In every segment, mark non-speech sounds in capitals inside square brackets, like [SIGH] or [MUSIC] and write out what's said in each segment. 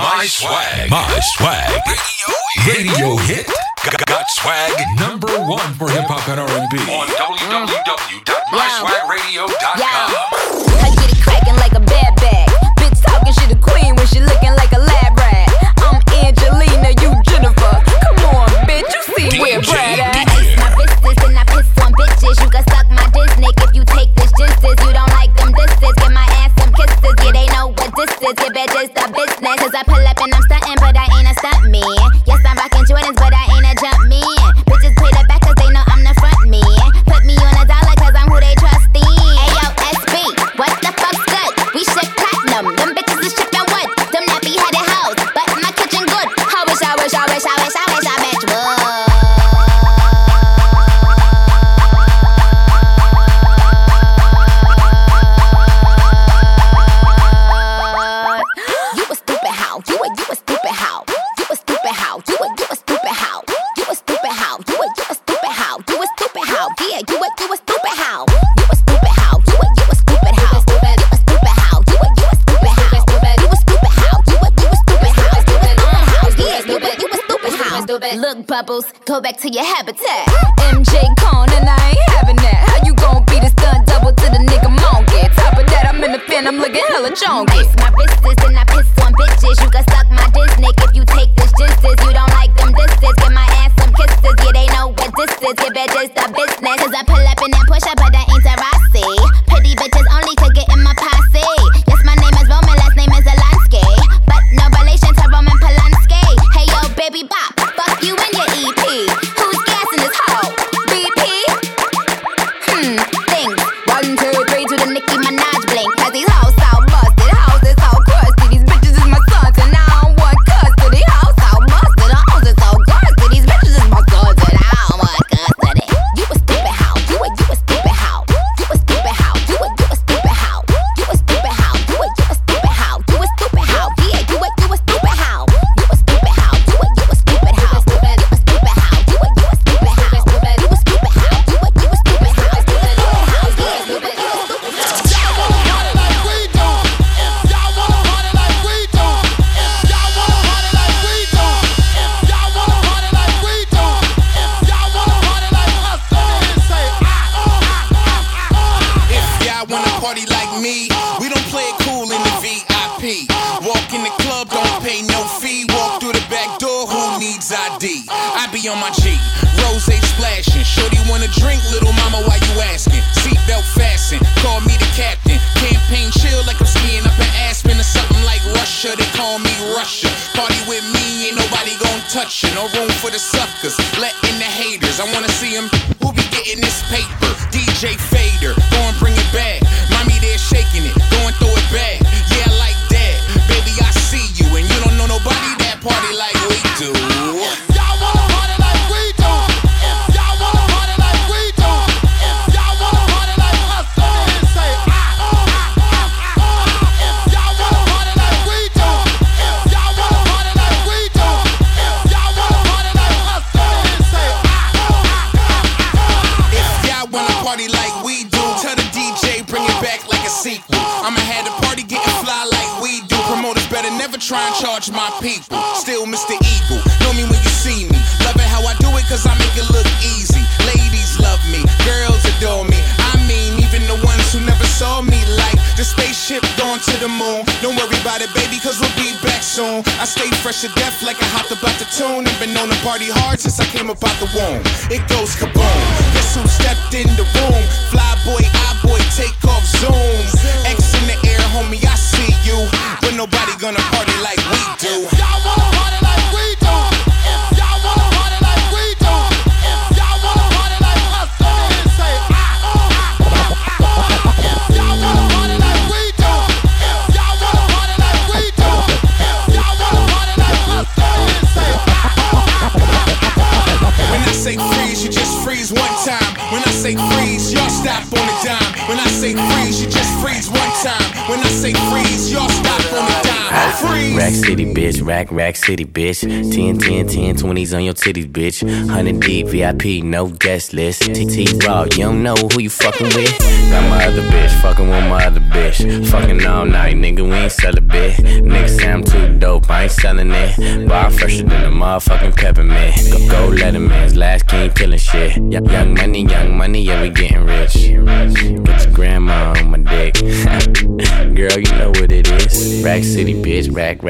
My swag. My swag. Radio hit. Radio hit. Got, got swag number one for hip hop and R&B on www.myswagradio.com. Yeah. I get it cracking like a bad bag. Bitch talking, she the queen when she looking like a bubbles, go back to your habitat. MJ my people. Still Mr. Eagle. Know me when you see me. Loving how I do it cause I make it look easy. Ladies love me, girls adore me. I mean, even the ones who never saw me like the spaceship going to the moon. Don't worry about it, baby, cause we'll be back soon. I stay fresh to death like I hopped about the tune. And been on the party hard since I came about the womb. It goes kaboom. Guess who stepped in the room? Fly boy, I boy, take off zooms. X in the air, homie, I see you. But nobody gonna party like say freeze, you just freeze one time. When I say freeze, y'all Rack City, bitch. Rack, Rack City, bitch. 10, 10, 10, 20s on your titties, bitch. 100 deep, VIP, no guest list. TT Raw, you don't know who you fucking with. Got my other bitch, fucking with my other bitch. Fucking all night, nigga, we ain't sell a bit. Nigga say I'm too dope, I ain't selling it. Bar fresher than the motherfucking peppermint. Go, go Letterman's last king killing shit. Young money, young money, yeah, we getting rich. Get your grandma on my dick. [LAUGHS] Girl, you know what it is. Rack City, bitch. Rack, Rack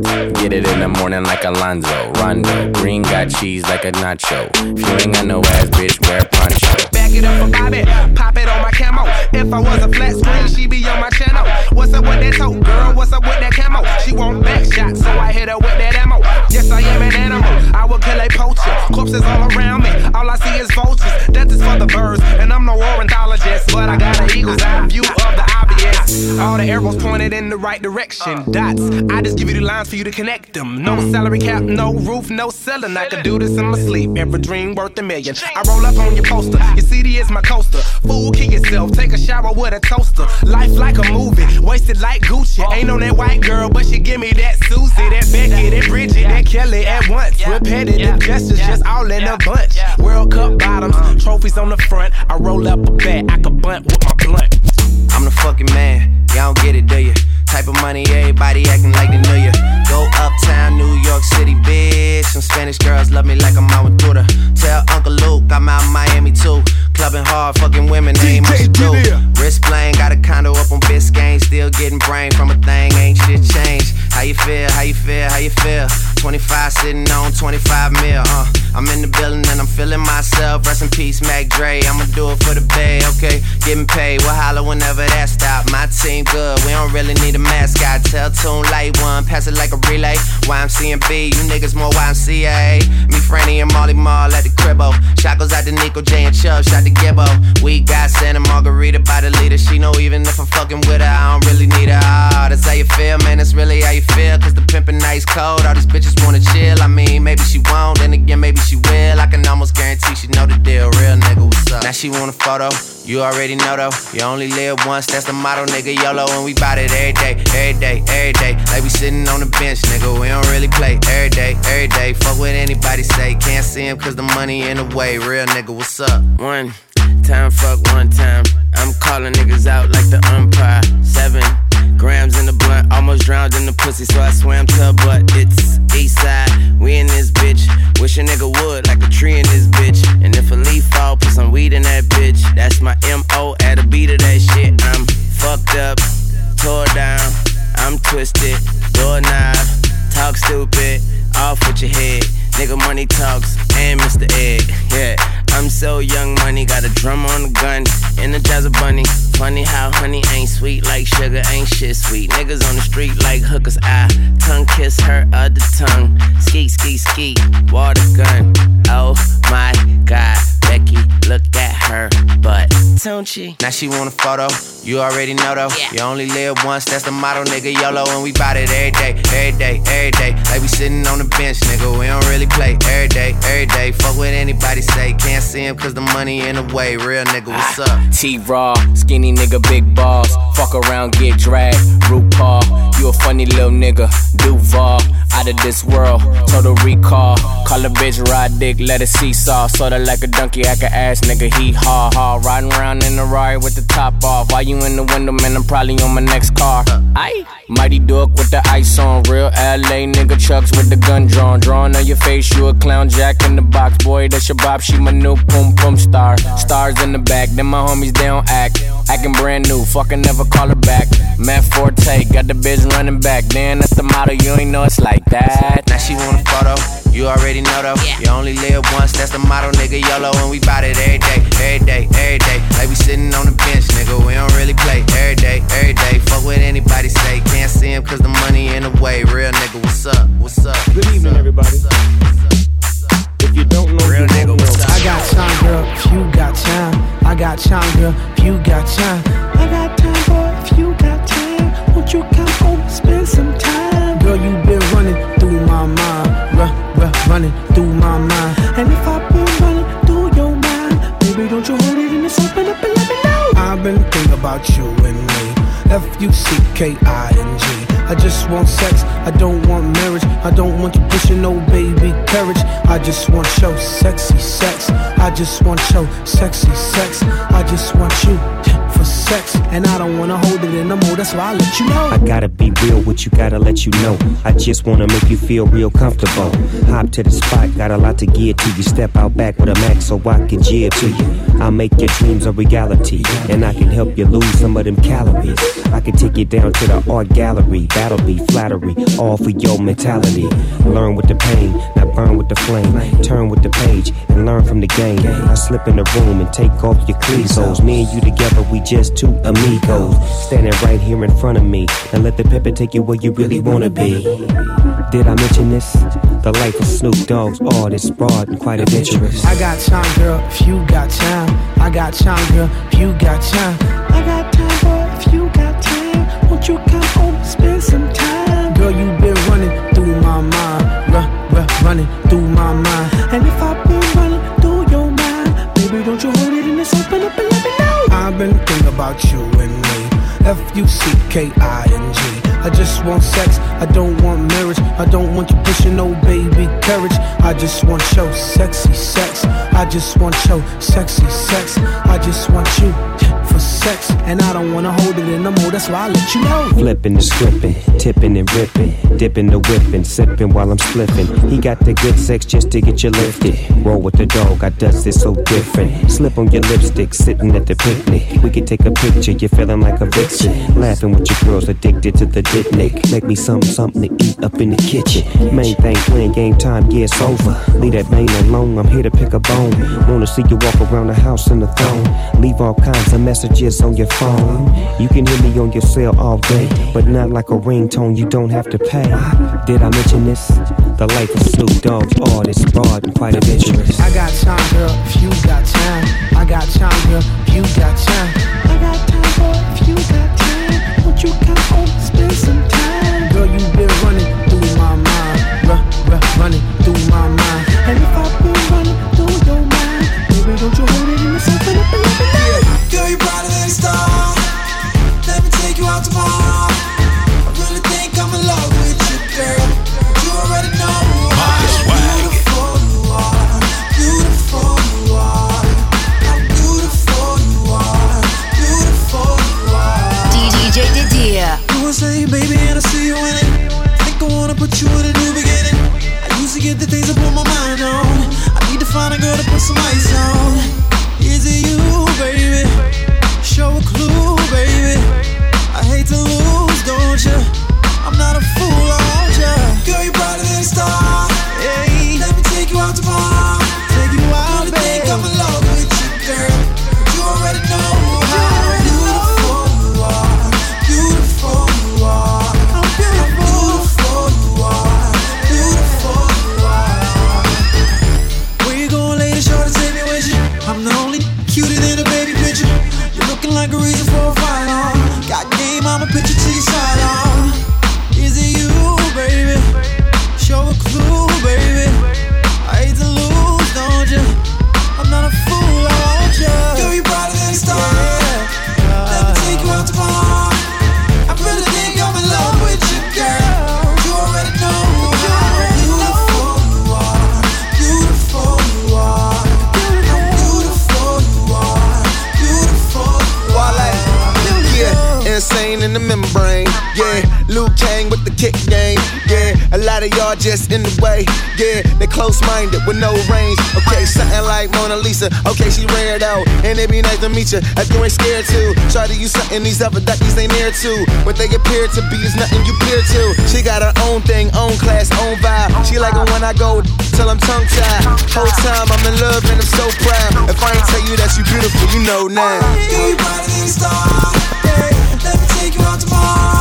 Get it in the morning like Alonzo. Rondo. Green got cheese like a nacho. If you ain't got no ass, bitch, wear poncho. Back it up for Bobby, pop it on my camo. If I was a flat screen, she be on my channel. What's up with that toe, girl? What's up with that camo? She want back shots, so I hit her with that ammo. Yes, I am an animal. I will kill a poacher. Corpses all around me. All I see is vultures. Death is for the birds, and I'm no ornithologist, but I got an eagle's eye view of the obvious. All the arrows pointed in the right direction. Uh. Dots. I just give you the lines for you to connect them. No mm. salary cap, no roof, no ceiling. I could do this in my sleep. Every dream worth a million. I roll up on your poster. Your CD is my coaster. Fool, kill yourself. Take a shower with a toaster. Life like a movie. Wasted like Gucci. Ain't on that white girl, but she give me that Susie, that Becky, that Bridget, that Kelly at once. Repetitive gestures, just all in a bunch. World Cup bottoms, uh. trophies on the front. I roll up a bat, I could bunt with my blunt. I'm the fucking man, y'all don't get it, do ya? Type of money, everybody acting like they knew ya. Go uptown, New York City, bitch. Some Spanish girls love me like I'm out with Duda. Tell Uncle Luke I'm out in Miami too. Clubbing hard, fucking women, ain't much to do. Wrist playing, got a condo up on Biscayne. Still getting brain from a thing, ain't shit changed. How you feel, how you feel, how you feel? 25 sitting on 25 mil, uh. I'm in the building and I'm feeling myself. Rest in peace, Mac Dre. I'ma do it for the bay, okay? Getting paid, we'll holler whenever that stop. My team good, we don't really need a mascot. Tell Tune Light One, pass it like a relay. YMCMB, you niggas more YMCA. Me, Franny, and Mally Mall at the cribbo. Shot goes out to Nico J and Chubb, shot to Gibbo. We got Santa Margarita by the leader. She know even if I'm fucking with her, I don't really need her. Ah, that's how you feel, man. That's really how you feel. Cause the pimpin' ice cold. All these bitches wanna chill. I mean, maybe she won't, then again, maybe she will. I can almost guarantee she know the deal. Real nigga, what's up? Now she want a photo. You already know though. You only live once, that's the motto, nigga. YOLO, and we bout it every day, every day, every day. Like we sitting on the bench, nigga. We don't really play every day, every day. Fuck what anybody say. Can't see him cause the money in the way. Real nigga, what's up? One time, fuck one time. I'm calling niggas out like the umpire. Seven grams in the blunt, almost drowned in the pussy, so I swam to her butt. It's east side, we in this bitch. Wish a nigga would, like a tree in this bitch. And if a leaf fall, put some weed in that bitch. That's my MO at a beat of that shit. I'm fucked up, tore down, I'm twisted, doorknob, talk stupid, off with your head. Nigga money talks and Mr. Ed, yeah. I'm so young, money got a drum on the gun, energize a bunny. Funny how honey ain't sweet like sugar, ain't shit sweet. Niggas on the street like hookers, I tongue kiss her other tongue. Ski, ski, ski, water gun. Oh my god, Becky, look at her butt, don't she? Now she want a photo. You already know though. Yeah. You only live once, that's the motto, nigga. YOLO, and we bout it every day, every day, every day. Like we sitting on the bench, nigga. We don't really play every day, every day. Fuck what anybody say. Can't see him cause the money in the way. Real nigga, what's ah, up? T Raw, skinny nigga, big balls. Fuck around, get dragged. RuPaul, you a funny little nigga. Duval, out of this world. Total recall. Call a bitch, ride dick, let it seesaw. Sorta like a donkey, I can ass nigga, he ha ha. Riding around in the Rari with the top off. While you in the window, man, I'm probably on my next car. Aye. Mighty Duck with the ice on. Real LA nigga, Chucks with the gun drawn. Drawing on your face, you a clown, Jack in the box. Boy, that's your bop, she my new pum pum star. Stars in the back, then my homies, don't act. Acting brand new, fucking never call her back. Matt Forte, got the bitch running back. Damn, that's the motto, you ain't know it's like that. Now she want a photo. You already know though. Yeah. You only live once, that's the motto, nigga. YOLO, and we bout it every day, every day, every day. Like we sitting on the bench, nigga. We don't really play every day, every day. Fuck what anybody say. Can't can't see him cause the money in the way. Real nigga, what's up? What's up? Good evening, everybody. what's up If you don't know, Real you nigga, don't know. what's up? I got time, girl, if you got time. I got time, girl, if you got time. I got time, boy, if you got time. Won't you come running through my mind. And if I've been running through your mind, baby, don't you hold it and just open up and let me know. I've been thinking about you and me. F U C K I N G. I just want sex, I don't want marriage. I don't want you pushing no baby carriage. I just want your sexy sex. I just want your sexy sex. I just want you for sex. And I don't wanna hold it in no more, that's why I let you know. I gotta be real with you, gotta let you know. I just wanna make you feel real comfortable. Hop to the spot, got a lot to give to you. Step out back with a max so I can jib to you. I'll make your dreams a reality, and I can help you lose some of them calories. I can take you down to the art gallery. That'll be flattery, all for your mentality. Learn with the pain, not burn with the flame. Turn with the page and learn from the game. I slip in the room and take off your cleezos. Me and you together, we just two amigos. Standing right here in front of me. Now let the pepper take you where you really wanna be. Did I mention this? The life of Snoop Dogg's artist, broad and quite adventurous. I got time, girl, if you got time. I got time, girl, if you got time. I got time, boy, if you got time. Won't you come home and spend some time? Girl, you been running through my mind. Ruh, ruh, running through my mind. Been thinking about you and me. F U C K I N G. I just want sex, I don't want marriage. I don't want you pushing no baby carriage. I just want your sexy sex. I just want your sexy sex. I just want you for sex. And I don't wanna hold it in no more, that's why I let you know. Flipping and scripping, tipping and ripping, dipping the whipping, sipping while I'm spliffing. He got the good sex just to get you lifted. Roll with the dog, I does this so different. Slip on your lipstick, sitting at the picnic. We can take a picture, you're feeling like a vixen. Laughing with your girls, addicted to the dick nick. Make me something, something to eat up in the kitchen. Main thing, playing game time, yeah, it's over. Leave that main alone, I'm here to pick a bone. Wanna see you walk around the house in the throne. Leave all kinds of messages on your phone. You can hear me on your cell all day, but not like a ringtone, you don't have to pay. Did I mention this? The life of Snoop Dogg's artist, broad and quite adventurous. I got time, girl, if you got time. I got time, girl, if you got time. I got time, boy, if you got time. Won't you come home and spend some time? Girl, you been running through my mind. Ruh, ruh, running meet you. If you ain't scared to, try to use something these other duckies ain't near to. What they appear to be is nothing you peer to. She got her own thing, own class, own vibe. She like it when I go till I'm tongue tied. Whole time I'm in love and I'm so proud. If I ain't tell you that you beautiful, you know now. Hey, let me take you out tomorrow.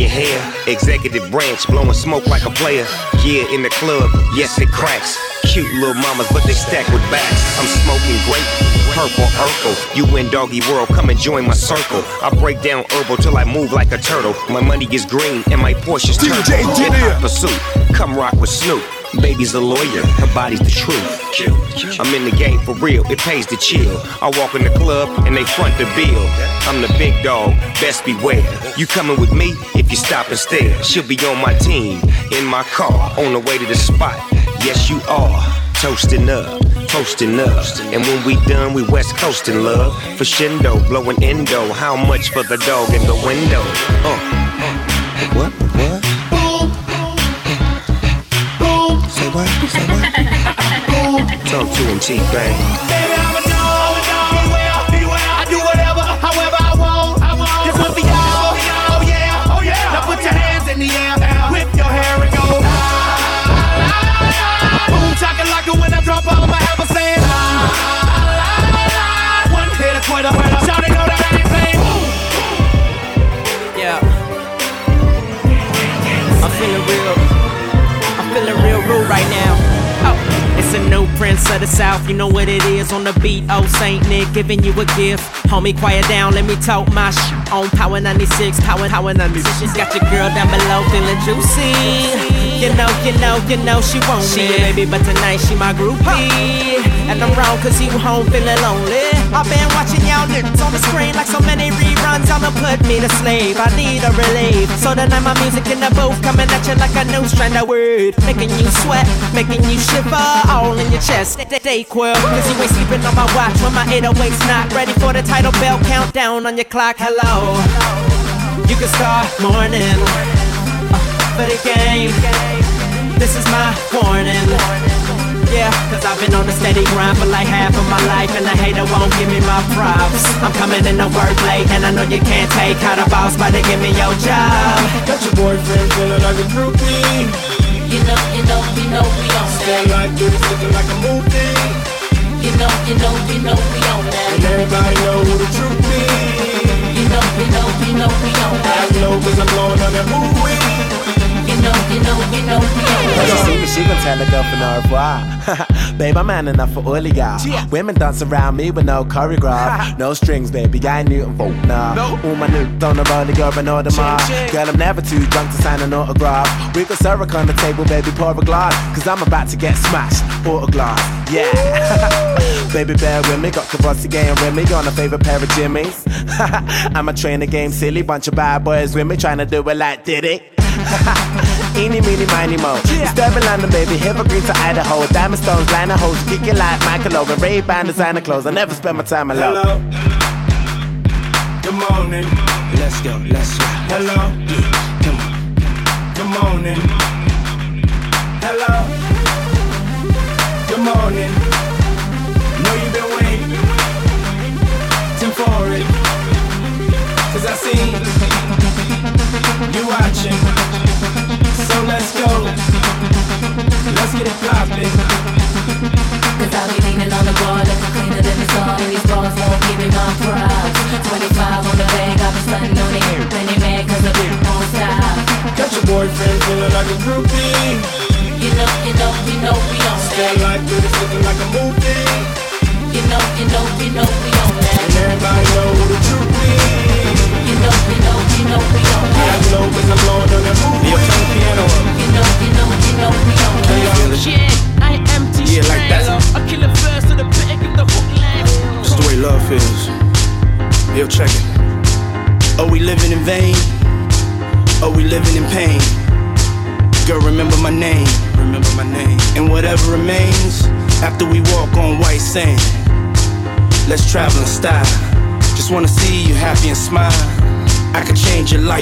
Your hair. Executive branch, blowing smoke like a player. Yeah, in the club, yes, it cracks. Cute little mamas, but they stack with backs. I'm smoking grape, purple Urkel. You win doggy world, come and join my circle. I break down herbal till I move like a turtle. My money is green and my Porsche's turbo. Hop pursuit, come rock with Snoop. Baby's a lawyer, her body's the truth. I'm in the game for real, it pays to chill. I walk in the club and they front the bill. I'm the big dog, best beware. You coming with me if you stop and stare. She'll be on my team, in my car, on the way to the spot. Yes, you are. Toasting up, toasting up. And when we done, we west coasting love. For Shindo, blowing endo. How much for the dog in the window? Uh, uh. What? What? What? Say what? [LAUGHS] Talk to him, T prince of the south, you know what it is on the beat. Oh, Saint Nick giving you a gift. Homie, quiet down, let me talk my shit. On Power 96, Power, Power 96. Got your girl down below feeling juicy. You know, you know, you know she won't she it, baby, but tonight she my groupie. And I'm wrong cause you home feeling lonely. I've been watching y'all niggas on the screen like so many reruns. I'ma put me to sleep. I need a relief. So tonight my music in the booth coming at you like a new strand of word. Making you sweat, making you shiver all in your chest. Stay quill, cause you ain't sleeping on my watch when my 808's not ready for the title bell countdown on your clock. Hello, you can start morning uh, for the game. This is my warning. Yeah, cause I've been on a steady grind for like half of my life And the hater won't give me my props. I'm coming in to work late and I know you can't take How the boss by to give me your job. Got your boyfriend feeling like a groupie. You know, you know, you know we on that. Stay like this, looking like a movie. You know, you know, you know we on that. And everybody know who the truth be You know, you know, you know we on that. I know cause I'm blowing on that movie You know, you know, you know we When she see me, she gon' tell her girlfriend au revoir. [LAUGHS] babe, I'm man enough for all of y'all. Women dance around me with no choreograph. [LAUGHS] no strings, baby, I ain't Newton folk, nah. All my niggas on the road, the girl and all the mar. Girl, I'm never too drunk to sign an autograph. We got syrup on the table, baby, pour a glass. Cause I'm about to get smashed, autograph, yeah. [LAUGHS] baby, bear with me, got Courvoisier and Remy on a favorite pair of Jimmys. I'm a trainer game silly, bunch of bad boys with me, trying to do it like Diddy. Eeny, meeny, miny, mo. Disturbing London, baby. Evergreen to Idaho. Diamond stones, liner hoes. Kicking like Michael Owen. Ray Ban designer clothes. I never spend my time alone. Hello Good morning Let's go, let's go. Hello Come on. Good morning Hello Good morning Know you've been waiting Tim for it Cause I see You watching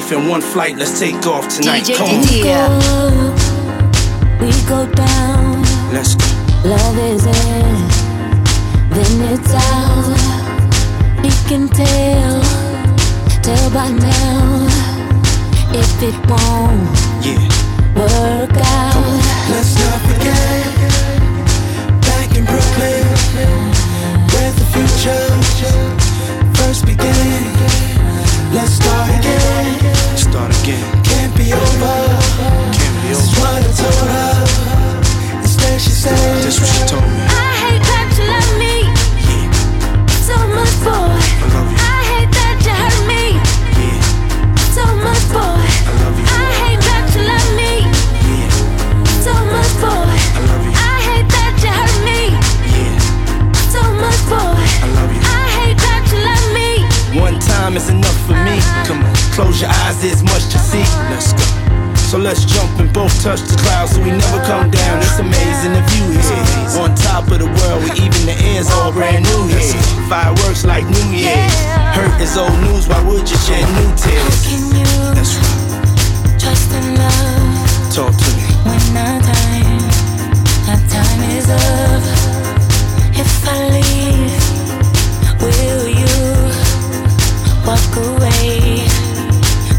change your life in one flight. Let's take off tonight. DJ Come on. Didier. We go down Let's go. Love is in, then it's out. He can tell, tell by now if it won't Yeah. work out. Let's not forget, back in Brooklyn, where the future first began. Let's start again. Start again. Can't be over. Can't be over. That's what I told her. It's she said. That's what she told me. I hate that you love me. Yeah. So much boy. I love you. I hate that you hurt me. Yeah. So much boy. I love you. I hate that you love me. Yeah. So much for. I love you. I hate that you hurt me. Yeah. So much. I love you. I hate that you love me. One time is enough Let's go. So let's jump and both touch the clouds so we never come down. It's amazing the view here. On top of the world, we even the air's all brand new here. Fireworks like New Year's. Hurt is old news, why would you shed new tears? That's right. Trust in love Talk to me. when our time, our time is up. If I leave, will you walk away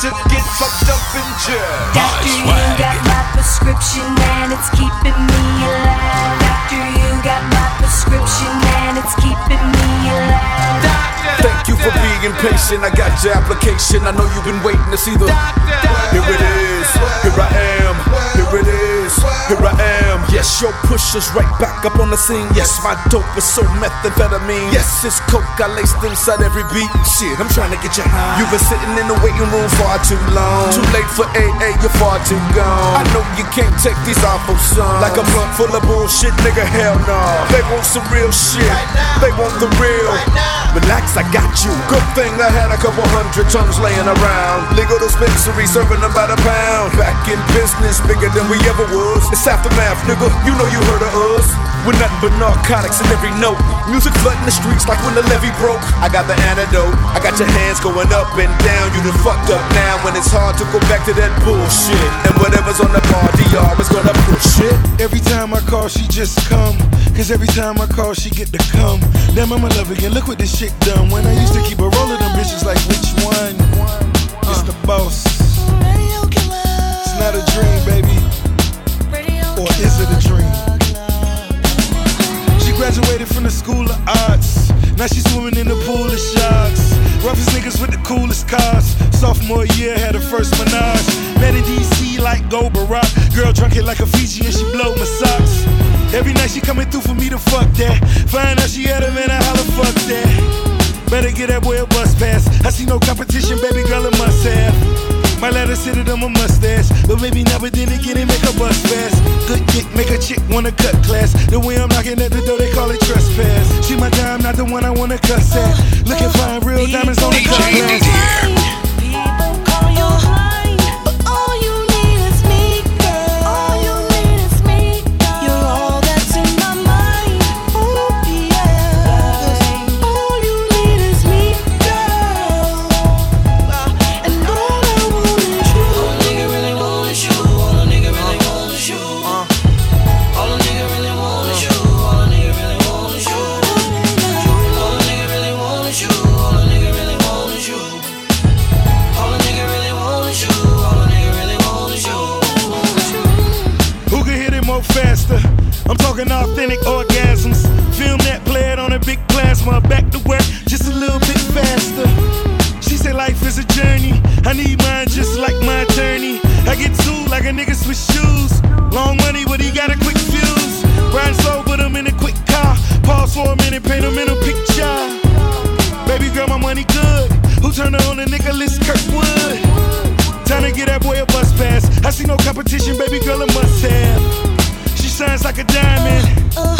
to get fucked up and jerk. Doctor, you got my prescription and it's keeping me alive. Doctor, you got my prescription and it's keeping me alive. Thank you for being patient. I got your application. I know you've been waiting to see the. Here it is. Here I am. Here it is. Here I am. Yes, your push is right back up on the scene. Yes, my dope is so methamphetamine. Yes, it's coke I laced inside every beat. Shit, I'm trying to get you high. You've been sitting in the waiting room far too long. Too late for AA, you're far too gone. I know you can't take these awful songs. Like a blunt full of bullshit, nigga, hell no. They want some real shit. They want the real. Relax, I got you. Good thing I had a couple hundred tons laying around. Legal dispensary serving them by the pound. Back in business, bigger than we ever was. It's aftermath, nigga. You know you heard of us. With nothing but narcotics in every note. Music flooding the streets like when the levee broke. I got the antidote. I got your hands going up and down. You done fucked up now when it's hard to go back to that bullshit. And whatever's on the bar, DR is gonna push it. Every time I call, she just come. Cause every time I call, she get to come. Damn, I'm in love again. Look what this shit done. When I used to keep a roll of them bitches, like which one? It's the boss. It's not a dream, baby. Or is it a dream? She graduated from the School of Arts. Now she's swimming in the pool of sharks. Roughest niggas with the coolest cars. Sophomore year had her first menage. Met in DC like Go Barack. Girl drunk it like a Fiji and she blow my socks. Every night she coming through for me to fuck that. Find out she had a man, I holla fuck that. Better get that boy a bus pass. I see no competition, baby girl, it must have. My letter sit it on my mustache. But maybe but then again it make a bust fast. Good dick make a chick wanna cut class. The way I'm knocking at the door, they call it trespass. She my dime, not the one I wanna cuss at. Looking fine, real diamonds on the cut glass. Talking authentic orgasms. Film that, play it on a big plasma. Back to work, just a little bit faster. She said life is a journey. I need mine just like my attorney. I get sued like a nigga switch shoes. Long money, but he got a quick fuse. Riding slow, put him in a quick car. Pause for a minute, paint a picture. Baby girl, my money good. Who turned her on to Nicholas Kirkwood? Time to get that boy a bus pass. I see no competition, baby girl, a must have. Shines like a diamond. Uh, uh.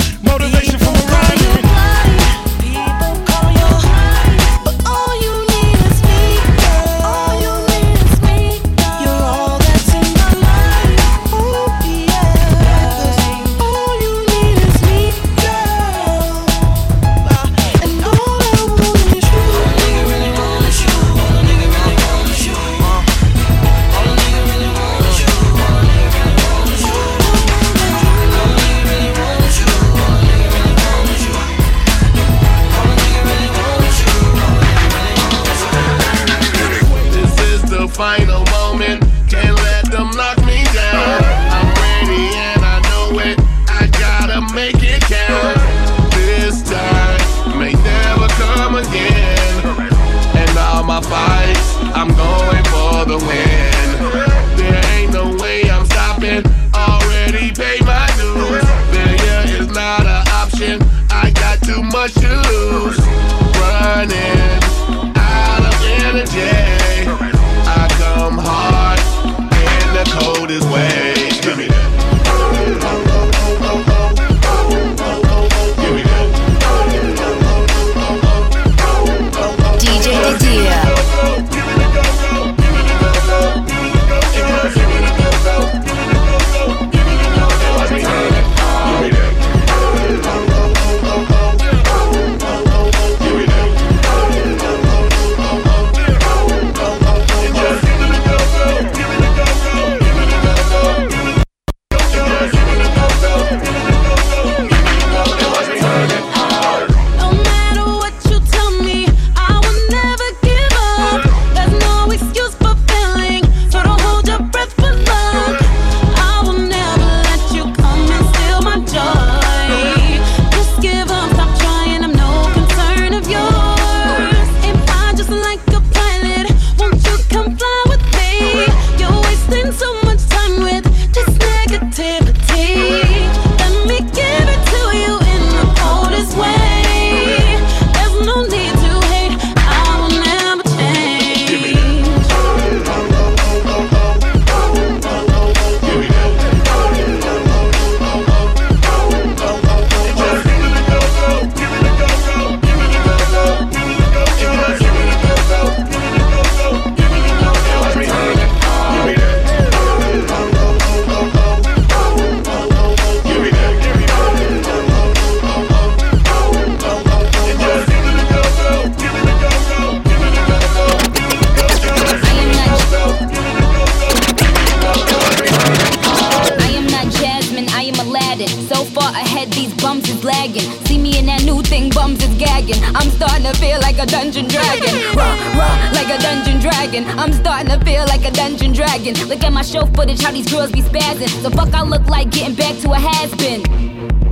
Rah, rah, like a dungeon dragon. I'm starting to feel like a dungeon dragon. Look at my show footage, how these girls be spazzing. The fuck I look like getting back to a has been.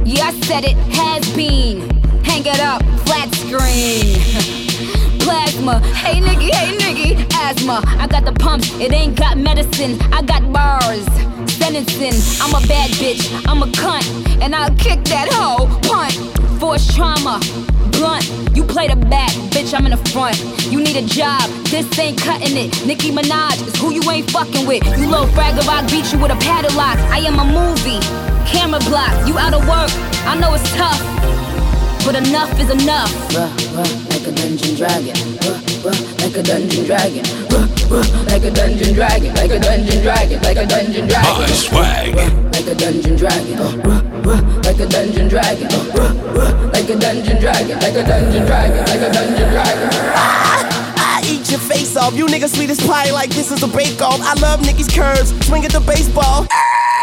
Yeah, I said it, has been. Hang it up, flat screen. [LAUGHS] Plasma, hey nigga, hey nigga, asthma. I got the pumps, it ain't got medicine. I got bars, sentencing. I'm a bad bitch, I'm a cunt, and I'll kick that hoe. Punt, force trauma, blunt. You play the back, bitch, I'm in the front. You need a job, this ain't cutting it. Nicki Minaj is who you ain't fucking with. You little fragger, I beat you with a padlock. I am a movie, camera block. You out of work, I know it's tough, but enough is enough. Ruh, ruh, like a dungeon dragon. Ruh, ruh, like a dungeon dragon. Ruh, like a dungeon dragon. Like a dungeon dragon. Like a dungeon dragon. My swag. Like a dungeon dragon. Ruh, ruh, like a dungeon dragon. Ruh, ruh, like a dungeon dragon. Like a dungeon dragon. Like a dungeon dragon. Ah, I eat your face off. You niggas sweet as pie like this is a bake off. I love Nicki's curves. Swing at the baseball. Ah!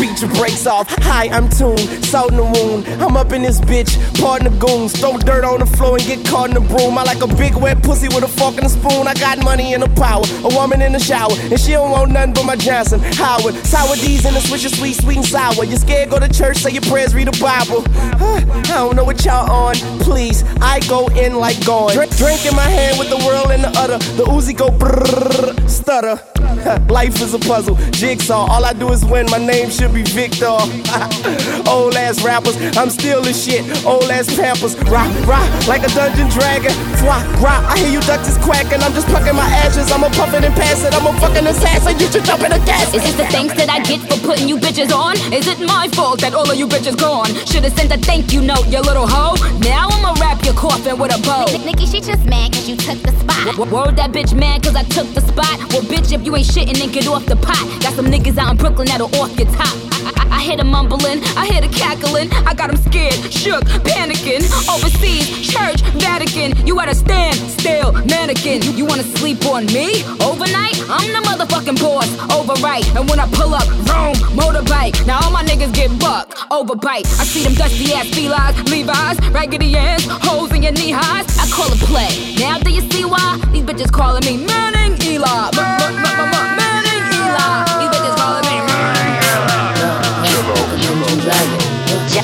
Beat your brakes off. Hi, I'm Tune, salt in the wound. I'm up in this bitch, pardon the goons. Throw dirt on the floor and get caught in the broom. I like a big wet pussy with a fork and a spoon. I got money and a power. A woman in the shower, and she don't want nothing but my Johnson. Howard, sour D's in the switch of sweet, sweet and sour. You scared? Go to church, say your prayers, read the Bible. I don't know what y'all on. Please, I go in like going. Drink, drink in my hand with the world in the other. The Uzi go brrrr, stutter. [LAUGHS] Life is a puzzle, jigsaw. All I do is win. My name should be Victor. [LAUGHS] Old ass rappers, I'm still the shit. Old ass pampers, rock, rock like a dungeon dragon. Fwah, rock. I hear you ducks is quacking. I'm just plucking my ashes. I'm a puffin' and pass it. I'm a fucking assassin. You should jump in the gas. Is this the thanks that I get for putting you bitches on? Is it my fault that all of you bitches gone? Should've sent a thank you note, you little hoe. Now I'ma wrap your coffin with a bow. Nicki, she just mad cause you took the spot. W- Word that bitch mad cause I took the spot. Well, bitch, if you ain't shitting, then get off the pot. Got some niggas out in Brooklyn that'll off your I, I, hear the mumbling, I hear the cackling. I got them scared, shook, panicking. Overseas, church, Vatican. You a stand, still, mannequin. You, you wanna sleep on me? Overnight? I'm the motherfucking boss, overright. And when I pull up, Rome, motorbike. Now all my niggas get bucked, overbite. I see them dusty ass felines, Levi's, raggedy ass, holes in your knee highs. I call it play. Now do you see why? These bitches calling me Manning Eli. Manning Eli.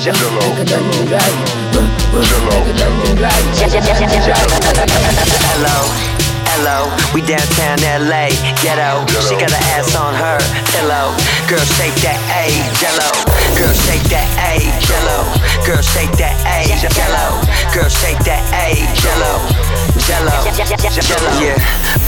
Hello, hello, we downtown LA, ghetto. She got her ass on her pillow. Girl, shake that A, jello. Girl, shake that A, jello. Girl, shake that A, jello. Girl, shake that A, jello. Jello, jello. Yeah,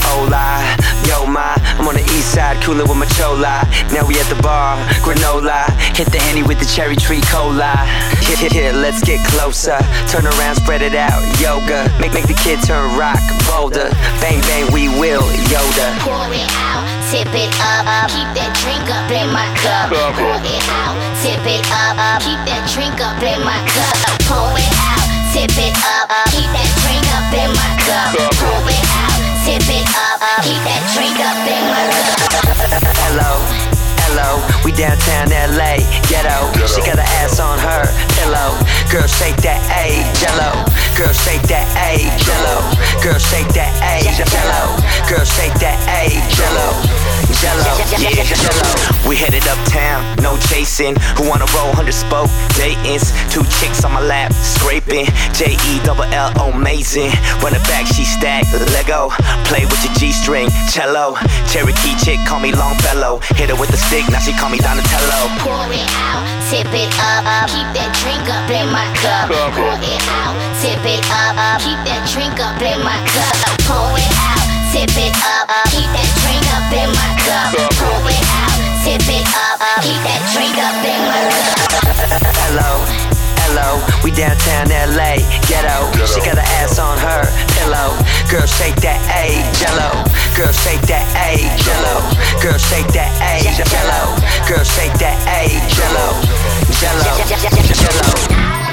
hola, yo ma. I'm on the east side, cooling with my chola. Now we at the bar, granola. Hit the henny with the cherry tree cola. Here, here, here, let's get closer. Turn around, spread it out, yoga. Make make the kid turn rock, bolder. Bang bang, we will, Yoda. Pour it out, tip it up, up. Keep that drink up in my cup. Pour it out, tip it up, up. Keep that drink up in my cup. Pour it out, tip it up, up. Keep that drink up in my cup. Pour it out, tip it up, up. Keep that drink up in my cup. Hello, hello, we downtown LA, ghetto. She got her ass on her pillow. Girl, shake that A, jello. Girl, shake that A, jello. Girl, shake that A, jello. Girl, shake that A, jello. Jello, yeah, jello. We headed uptown, no chasing. Who wanna roll 100 spoke? Dayton's. Two chicks on my lap, scraping. J E double L, amazing. Run it back, she stacked. Lego. Play with your G string, cello. Cherokee chick, call me Longfellow. Hit her with the stick, now she call me Donatello. Pour it out, tip it up, up. Keep that drink up in my cup. Pour it out, tip it up, up. Keep that drink up in my cup. Pour it out, tip it up, up. Keep that drink up in my cup. Pour it out, tip it up, up. Keep that drink up in my cup. Hello, hello, we downtown LA, ghetto. She got her ass on her pillow. Girl, shake that A, jello. Girl, shake that A, jello. Girl, shake that A, jello. Girl, shake that A, jello. Jello, jello. Don't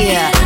yeah.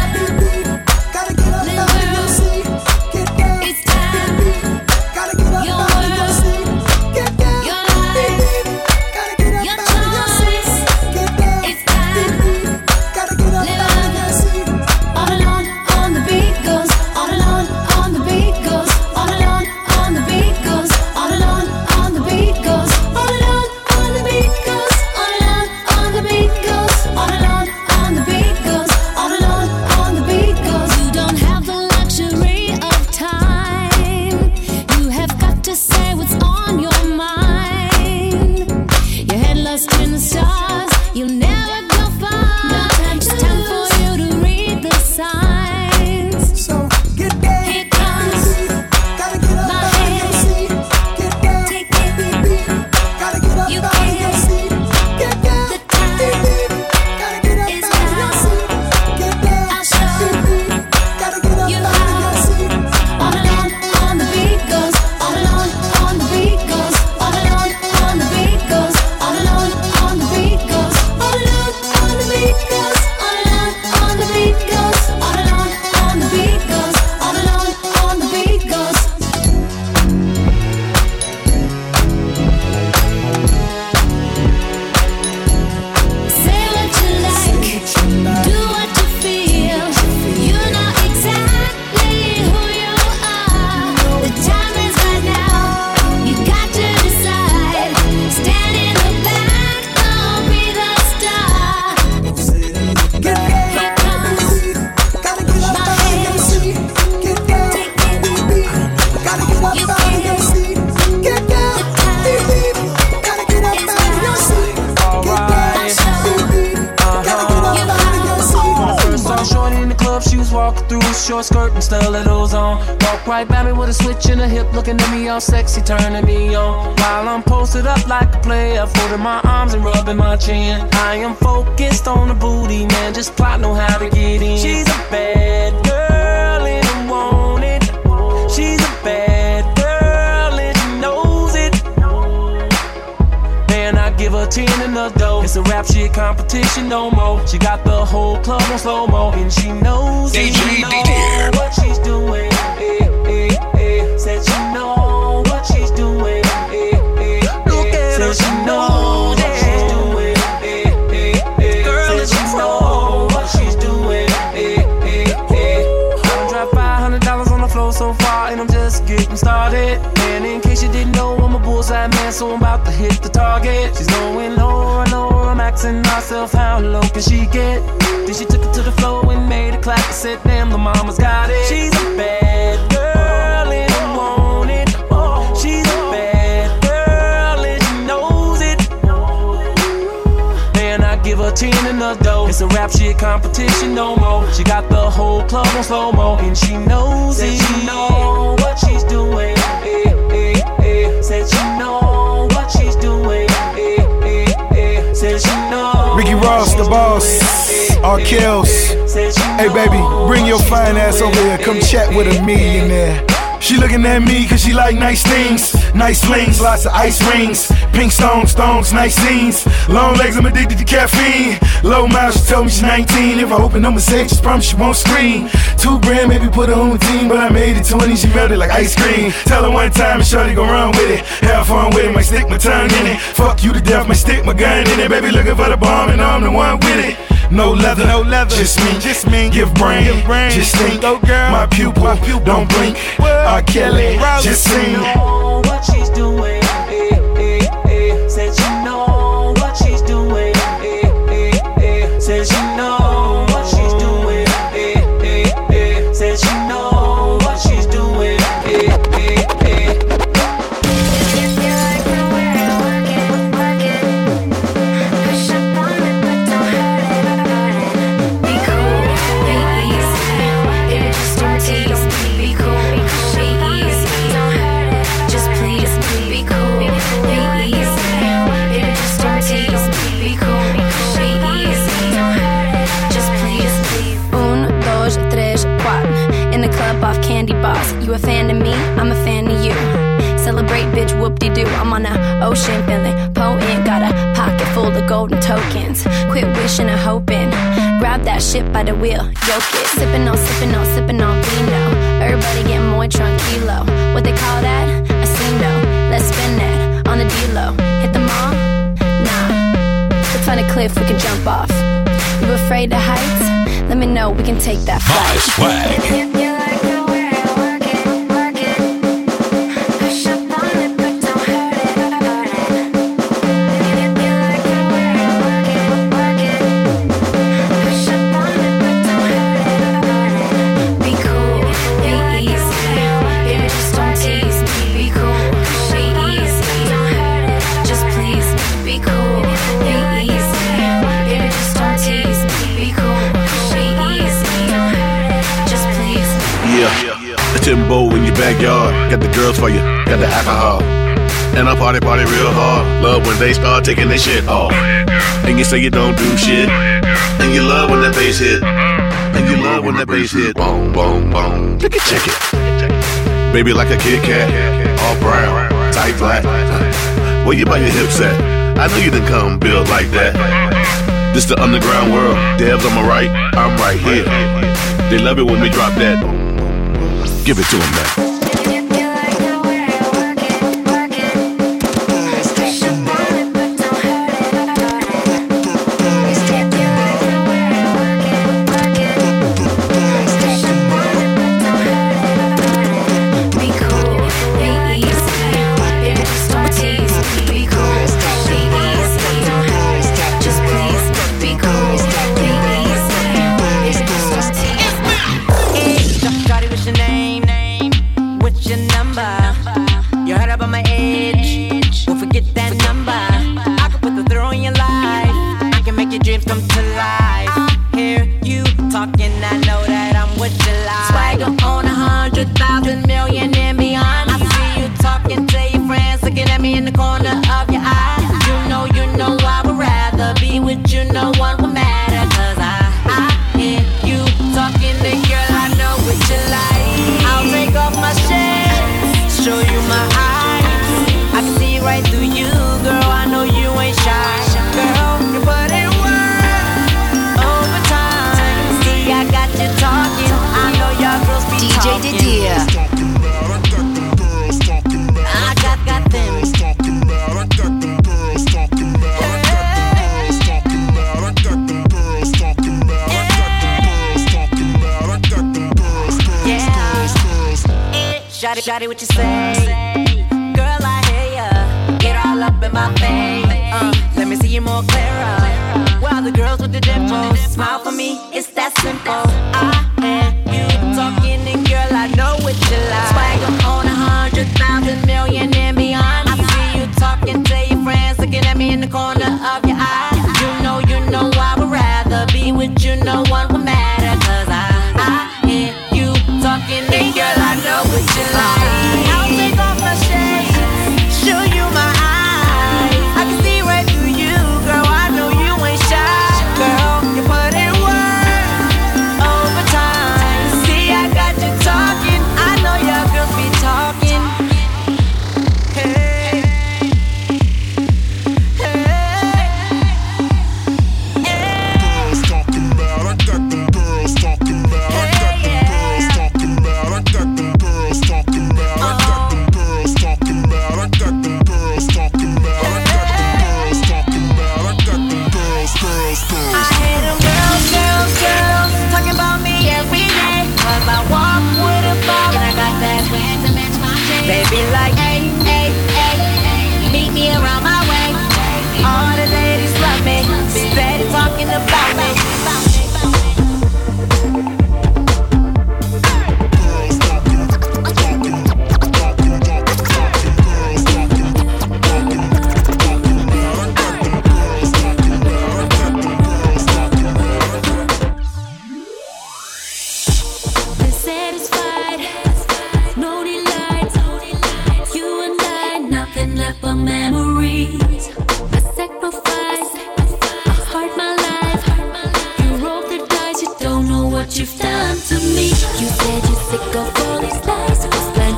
I her 10 in the dough. It's a rap shit competition, no more. She got the whole club on slow mo, and she knows She know what she's doing. Eh, eh, eh. Said she know so I'm about to hit the target. She's going lower, lower, I'm asking myself how low can she get? Then she took it to the floor and made a clap and said, Damn, the mama's got it. She's a bad girl and I want it. She's a bad girl and she knows it. Man, I give her 10 in the dough. It's a rap shit competition, no more. She got the whole club on slow mo, and she knows it. She know what she's doing. Eh, eh, eh. Said she know Ross, the boss. R. Kelly. Hey, baby, bring your fine ass over here. Come chat with a millionaire. She looking at me cause she like nice things. Nice flings, lots of ice rings. Pink stones, stones, nice scenes. Long legs, I'm addicted to caffeine. Low miles, she told me she's 19. If I open up just promise she won't scream. Two grand, maybe put her on the team, but I made it 20, she melted like ice cream. Tell her one time and shorty gon' run with it. Have fun with it, might stick my tongue in it. Fuck you to death, might stick my gun in it. Baby looking for the bomb and I'm the one with it. No leather, no leather, just me, just me. Give brain, give brain. just think. Go girl, my pupil, my pupil. don't blink. R. Kelly, just sing. know what she's doing. Shit off. And you say you don't do shit. And you love when that bass hit. And you love when that bass hit. Boom, boom, boom. Take it, check it. Baby like a Kit Kat. All brown, tight flat. Where you buy your hips at? I know you didn't come built like that. This the underground world. Devs on my right, I'm right here. They love it when we drop that. Give it to them, man. the demo. Smile for me, it's that simple.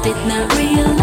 It's not real?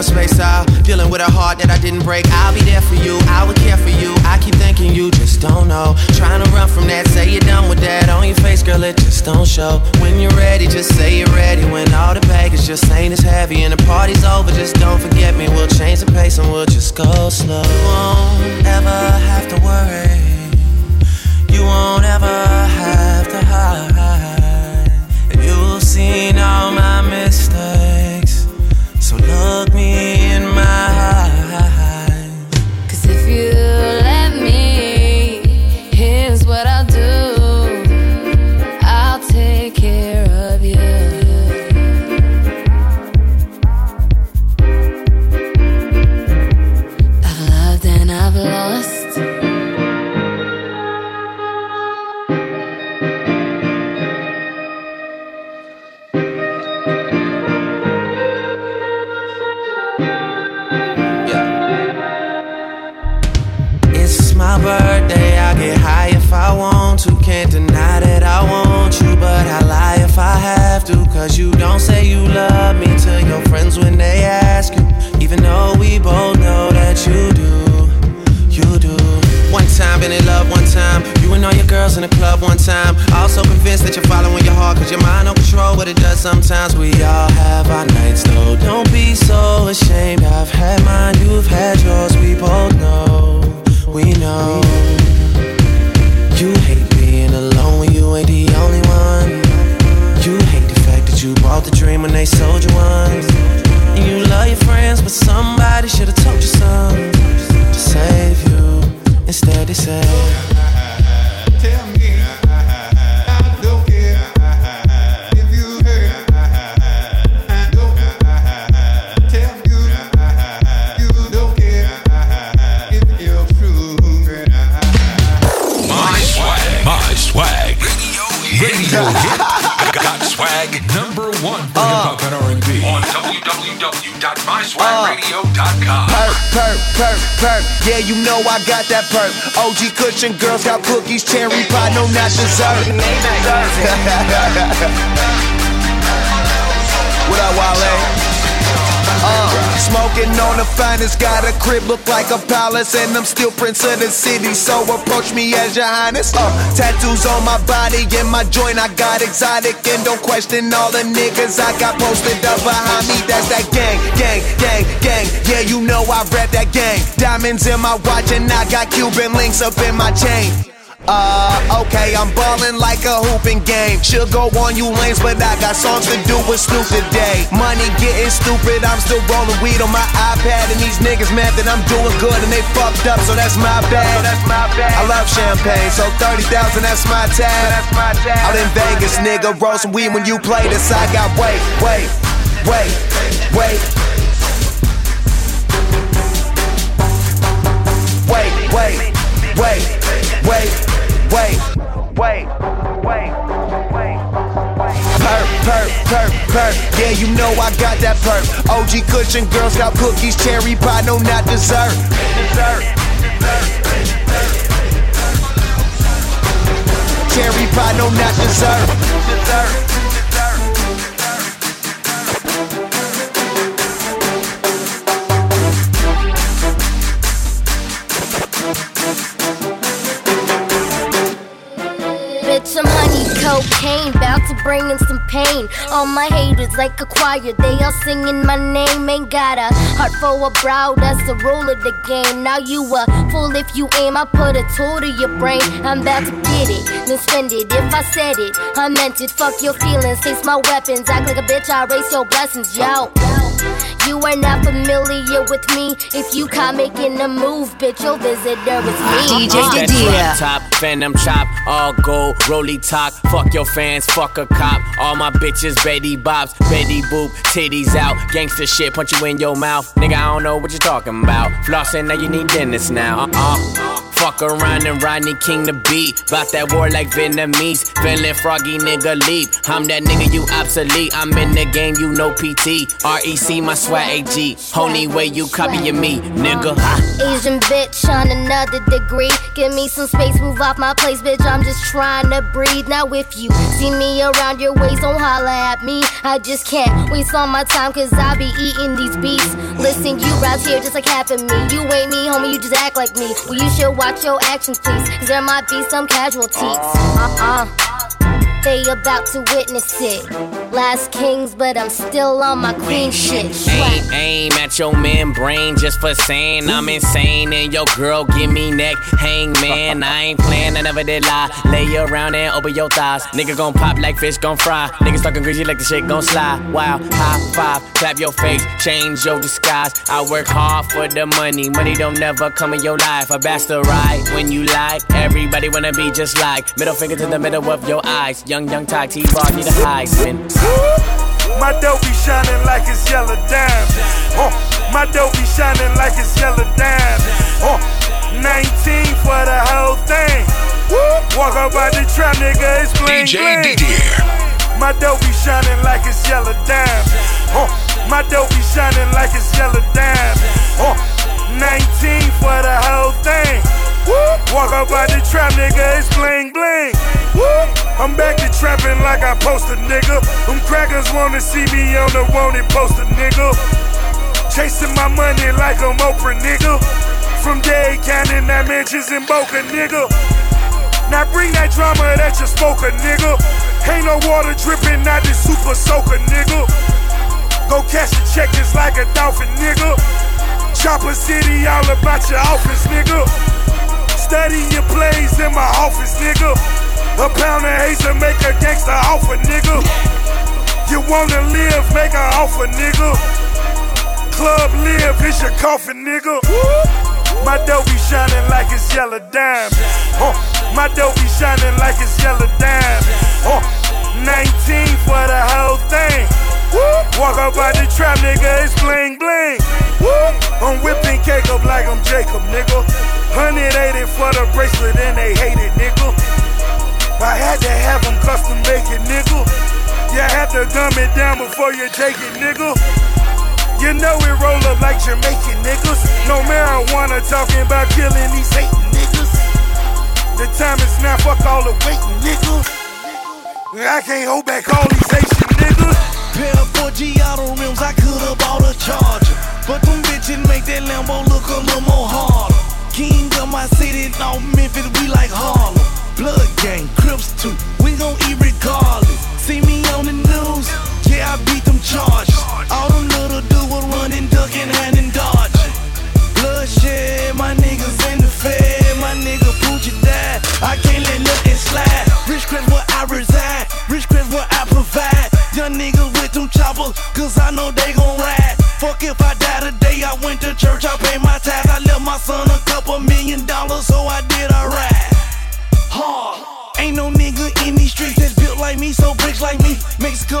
paper space out. Dealing with a heart that I didn't break. I'll be there for you, I will care for you. I keep thinking you just don't know. Trying to run from that, say you're done with that. On your face, girl, it just don't show. When you're ready, just say you're ready. When all the baggage just ain't as heavy and the party's over, just don't forget me. We'll change the pace and we'll just go slow. You won't ever have to worry. You won't ever have to hide. And You will see all my mistakes. Cookies, cherry pie, no, not dessert. [LAUGHS] what up, Wale? Uh, smoking on the finest, got a crib look like a palace, and I'm still prince of the city. So approach me as your highness. Uh, tattoos on my body, and my joint I got exotic, and don't question all the niggas I got posted up behind me. That's that gang, gang, gang, gang. Yeah, you know I rap that gang. Diamonds in my watch, and I got Cuban links up in my chain. Uh, okay, I'm ballin' like a hooping game. Should go on you lanes, but I got songs to do with Snoop today. Money getting stupid, I'm still rolling weed on my iPad, and these niggas mad that I'm doing good and they fucked up, so that's my bad. that's my bad. I love champagne, so 30,000, that's my tab. That's my tab. Out in Vegas, nigga, roll some weed when you play this. I got wait, wait, wait, wait. Wait, wait, wait, wait, wait, wait, wait, wait. Perk, perk, perk, perk. Yeah, you know I got that perp. OG Kush, girls got cookies, cherry pie, no, not dessert. Dessert. Cherry pie, no, not dessert. Dessert. Cocaine, bout to bring in some pain. All my haters like a choir, they all singing my name. Ain't got a heart for a brow, that's the rule of the game. Now you a fool if you aim, I put a tool to your brain. I'm about to get it, then spend it. If I said it, I meant it. Fuck your feelings, taste my weapons. Act like a bitch, I raise your blessings, yo. You are not familiar with me. If you can't making a move, bitch, your visitor is me. Uh-huh. That drop top, Phantom chop, all gold, rolly talk. Fuck your fans, fuck a cop. All my bitches, Betty Bobs, Betty Boop, titties out. Gangster shit, punch you in your mouth. Nigga, I don't know what you're talking about. Flossing, now you need dentists now. Uh-uh. Fuck around and Rodney King the beat. Bout that war like Vietnamese. Feeling froggy, nigga, leap. I'm that nigga, you obsolete. I'm in the game, you know PT. REC, my swag AG. Only way you copying me, nigga. Asian bitch on another degree. Give me some space, move off my place, bitch. I'm just trying to breathe. Now, if you see me around your waist, don't holler at me. I just can't waste all my time, cause I be eating these beats. Listen, you routes here just like half of me. You ain't me, homie, you just act like me. Well, you should watch your actions, please, cause there might be some casualties. Uh uh. They about to witness it. Last kings, but I'm still on my queen shit. Aim, aim at your membrane just for saying I'm insane. And your girl give me neck hang, man. [LAUGHS] I ain't playing, I never did lie. Lay around and open your thighs. Nigga gon' pop like fish gon' fry. Niggas talking greasy like the shit gon' slide. Wow, high five, clap your face, change your disguise. I work hard for the money. Money don't never come in your life. A bastard ride when you like. Everybody wanna be just like. Middle finger to the middle of your eyes. Young, young Ty T Bar need a Heisman. My dope be shining like it's yellow diamonds. Uh, my dope be shining like it's yellow diamonds. Uh, 19 for the whole thing. Walk up by the trap, nigga, it's bling DJ bling. Didier. My dope be shining like it's yellow diamonds. Uh, my dope be shining like it's yellow diamonds. Uh, 19 for the whole thing. Walk up by the trap, nigga, it's bling bling. I'm back to trapping like I post a nigga. Them crackers wanna see me on the wanted poster, nigga. Chasing my money like I'm Oprah, nigga. From Dade County, that mansions in Boca, nigga. Now bring that drama that you spoke, a nigga. Ain't no water dripping out this super soaker, nigga. Go cash the check just like a dolphin, nigga. Chopper City, all about your office, nigga. Study your plays in my office, nigga. A pound of haze to make a gangster offer, nigga. You wanna live, make an offer, nigga. Club live, it's your coffin, nigga. My dough be shining like it's yellow diamonds. Huh. My dough be shining like it's yellow diamonds. Huh. 19 for the whole thing. Walk up by the trap, nigga, it's bling bling. I'm whipping cake up like I'm Jacob, nigga. 180 for the bracelet and they hate it, nigga. I had to have them custom make it, nigga. You had to gum it down before you take it, nigga. You know it roll up like Jamaican niggas. No marijuana talking about killing these hating niggas. The time is now, fuck all the waiting, nigga. I can't hold back all these Haitian niggas. Pair of 4G auto rims, I could've bought a charger. But them bitches make that Lambo look a little more harder. King of my city, no Memphis, we like Harlem. Blood gang, Crips too, we gon' eat regardless. See me on the news, yeah, I beat them charges. All them little dudes were running, ducking, hand hiding, dodging. Bloodshed, my niggas in the fed, my nigga Poochie died. I can't let nothing slide. Rich Chris where I reside, Rich Chris where I provide. Young niggas with them choppers, cause I know they gon' ride. Fuck if I die today, I went to church, I paid my tithes. Million dollars, so I did alright. Hard. Ain't no nigga in these streets that's built like me, so bricks like me. Mexico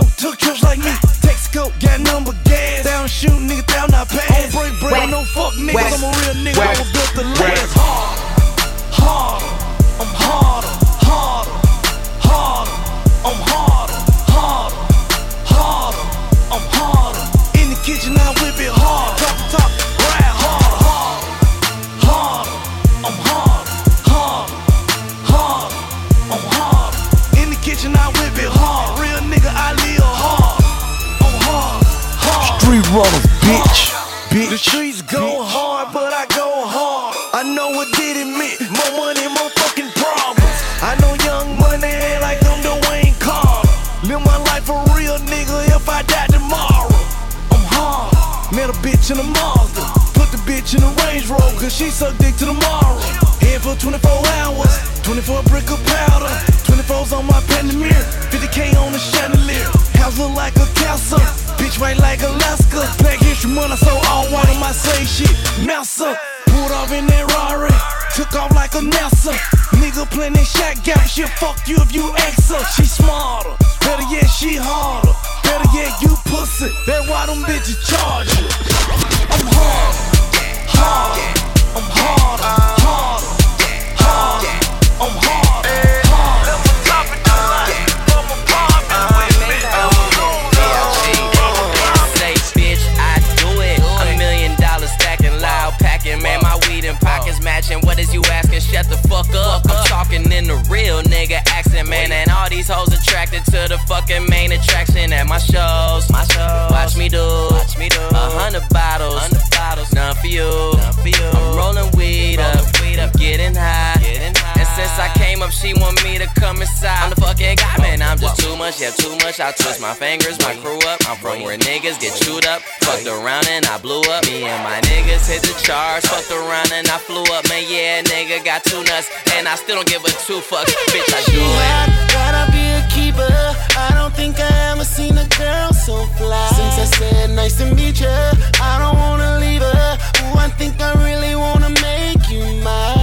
she want me to come inside. I'm the fucking guy, man. I'm just too much. Yeah, too much. I twist my fingers. My crew up. I'm from where niggas get chewed up. Fucked around and I blew up. Me and my niggas hit the charts. Fucked around and I flew up. Man, yeah, nigga got two nuts. And I still don't give a two fucks. Bitch, I do it. Gotta be a keeper. I don't think I ever seen a girl so fly. Since I said nice to meet you, I don't wanna leave her. Ooh, I think I really wanna make you mine.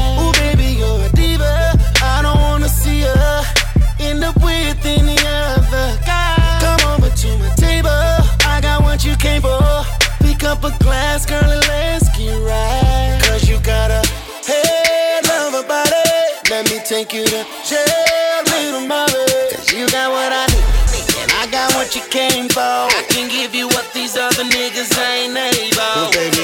End up with any other guy. Come over to my table. I got what you came for. Pick up a glass, girl, and let's get right. Cause you got a head of a body. Let me take you to jail, little mama. Cause you got what I need. And I got what you came for. I can give you what these other niggas ain't able. Well, baby,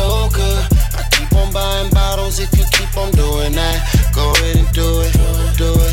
so. I keep on buying bottles if you keep on doing that. Go ahead and do it, do it,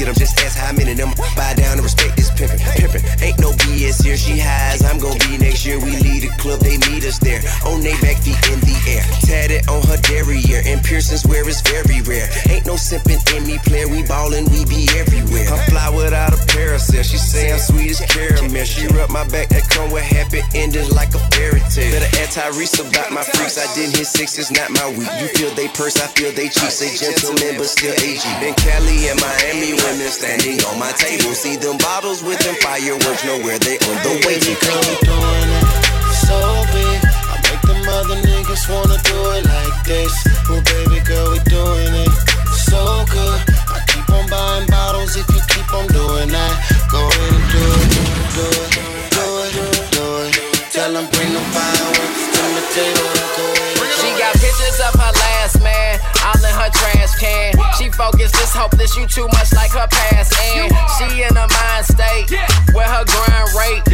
get them, just ask how many them buy down and respect this pimpin'. Pimpin', ain't no BS here, she highs, I'm gon' be next year. We lead the club, they meet us there. On they back feet in the air, tatted on her derriere, and piercings where it's very rare. Ain't no simpin' in me, player, we ballin', we be everywhere. I fly without a parasail, she say I'm sweet as caramel. She rub my back, that come with happy endings like a fairy tale. Better ask Tyrese about my freaks, I didn't hit six, it's not my week. You feel they purse, I feel they cheap, say gentlemen, but still AG. Been Cali and Miami women standing on my table. See them bottles with them fireworks, know where they on the way to Girl, we doing it so big. I make them other niggas wanna do it like this. Oh, baby girl, we doing it so good. I keep on buying bottles if you keep on doing that. Go ahead and do it, do it, do it, do it. Tell them bring the fireworks to the table. Go. She got pictures of her last man, all in her trash can. She focused, this hopeless, you too much like her past. And she in a mind state where her grind rate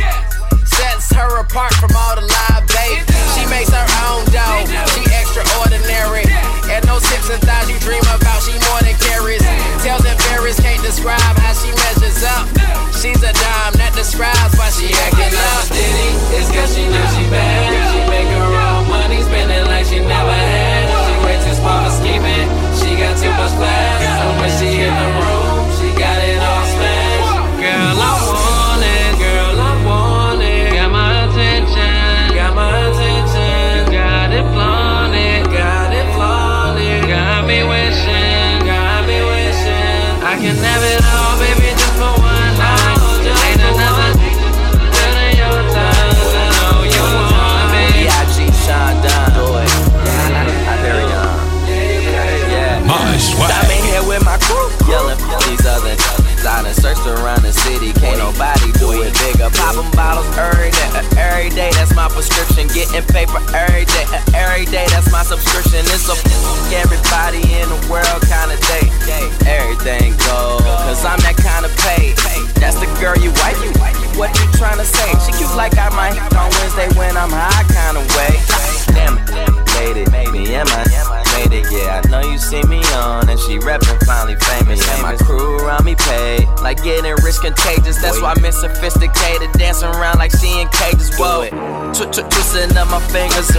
sets her apart from all the live bait. She makes her own dough, she extraordinary. And those hips and thighs you dream about, she more than carries. Tails and berries can't describe how she measures up. She's a dime that describes why she acting up. It's cause she knows she bad. She make her own money, spend it like she never had. Class. And when she around the city, can't nobody do it bigger. Popping bottles every day, uh, every day, that's my prescription. Getting paper every day, uh, every day, that's my subscription. It's a everybody in the world kind of day. Everything goes, cause I'm that kind of paid. That's the girl you wife, you what you tryna say? She cute like I might on Wednesday when I'm high kind of way. Damn it, made it, me and my made it, yeah. I know you see me on, and she reppin' finally famous. And my crew around me paid, like getting rich contagious. That's why I'm sophisticated, dancing around like she in cages. Whoa, Tw- tw- twisting up my fingers,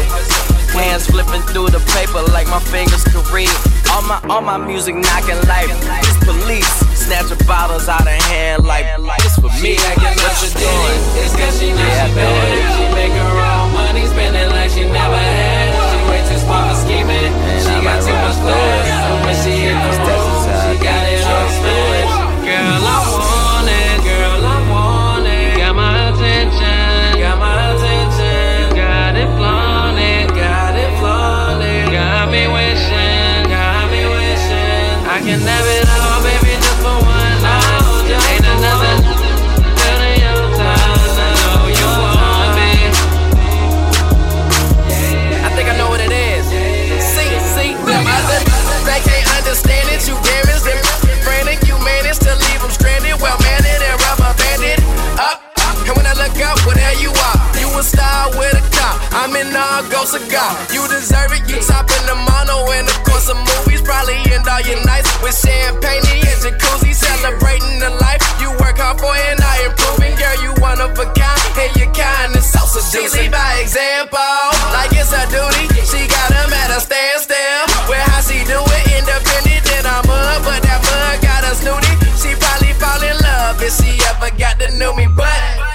hands flipping through the paper like my fingers could read. All my all my music knocking like it's police, snatching bottles out of hand like it's for me. What you doing? It's cause she knows Yeah, she bad. She make her own money, spend it like she never had. She way too smart for scheming. She got too much class. So when she in the room, she got it all smashed. Girl, I want it. Girl, I want it. Got my attention. Got my attention. Got it flaunted. Got it flaunted. Got me wishing. Got me wishing. I can have go cigar. You deserve it, you top in the mono. And of course, the movies probably end all your nights with champagne and jacuzzi, celebrating the life you work hard for. And I improving, girl, you one of a kind. And your kindness so seducing. She lead by example, like it's her duty. She got him at a standstill. Where how she do it, independent, and I'm up, but that bug got us snooty. She probably fall in love if she ever got to know me, but.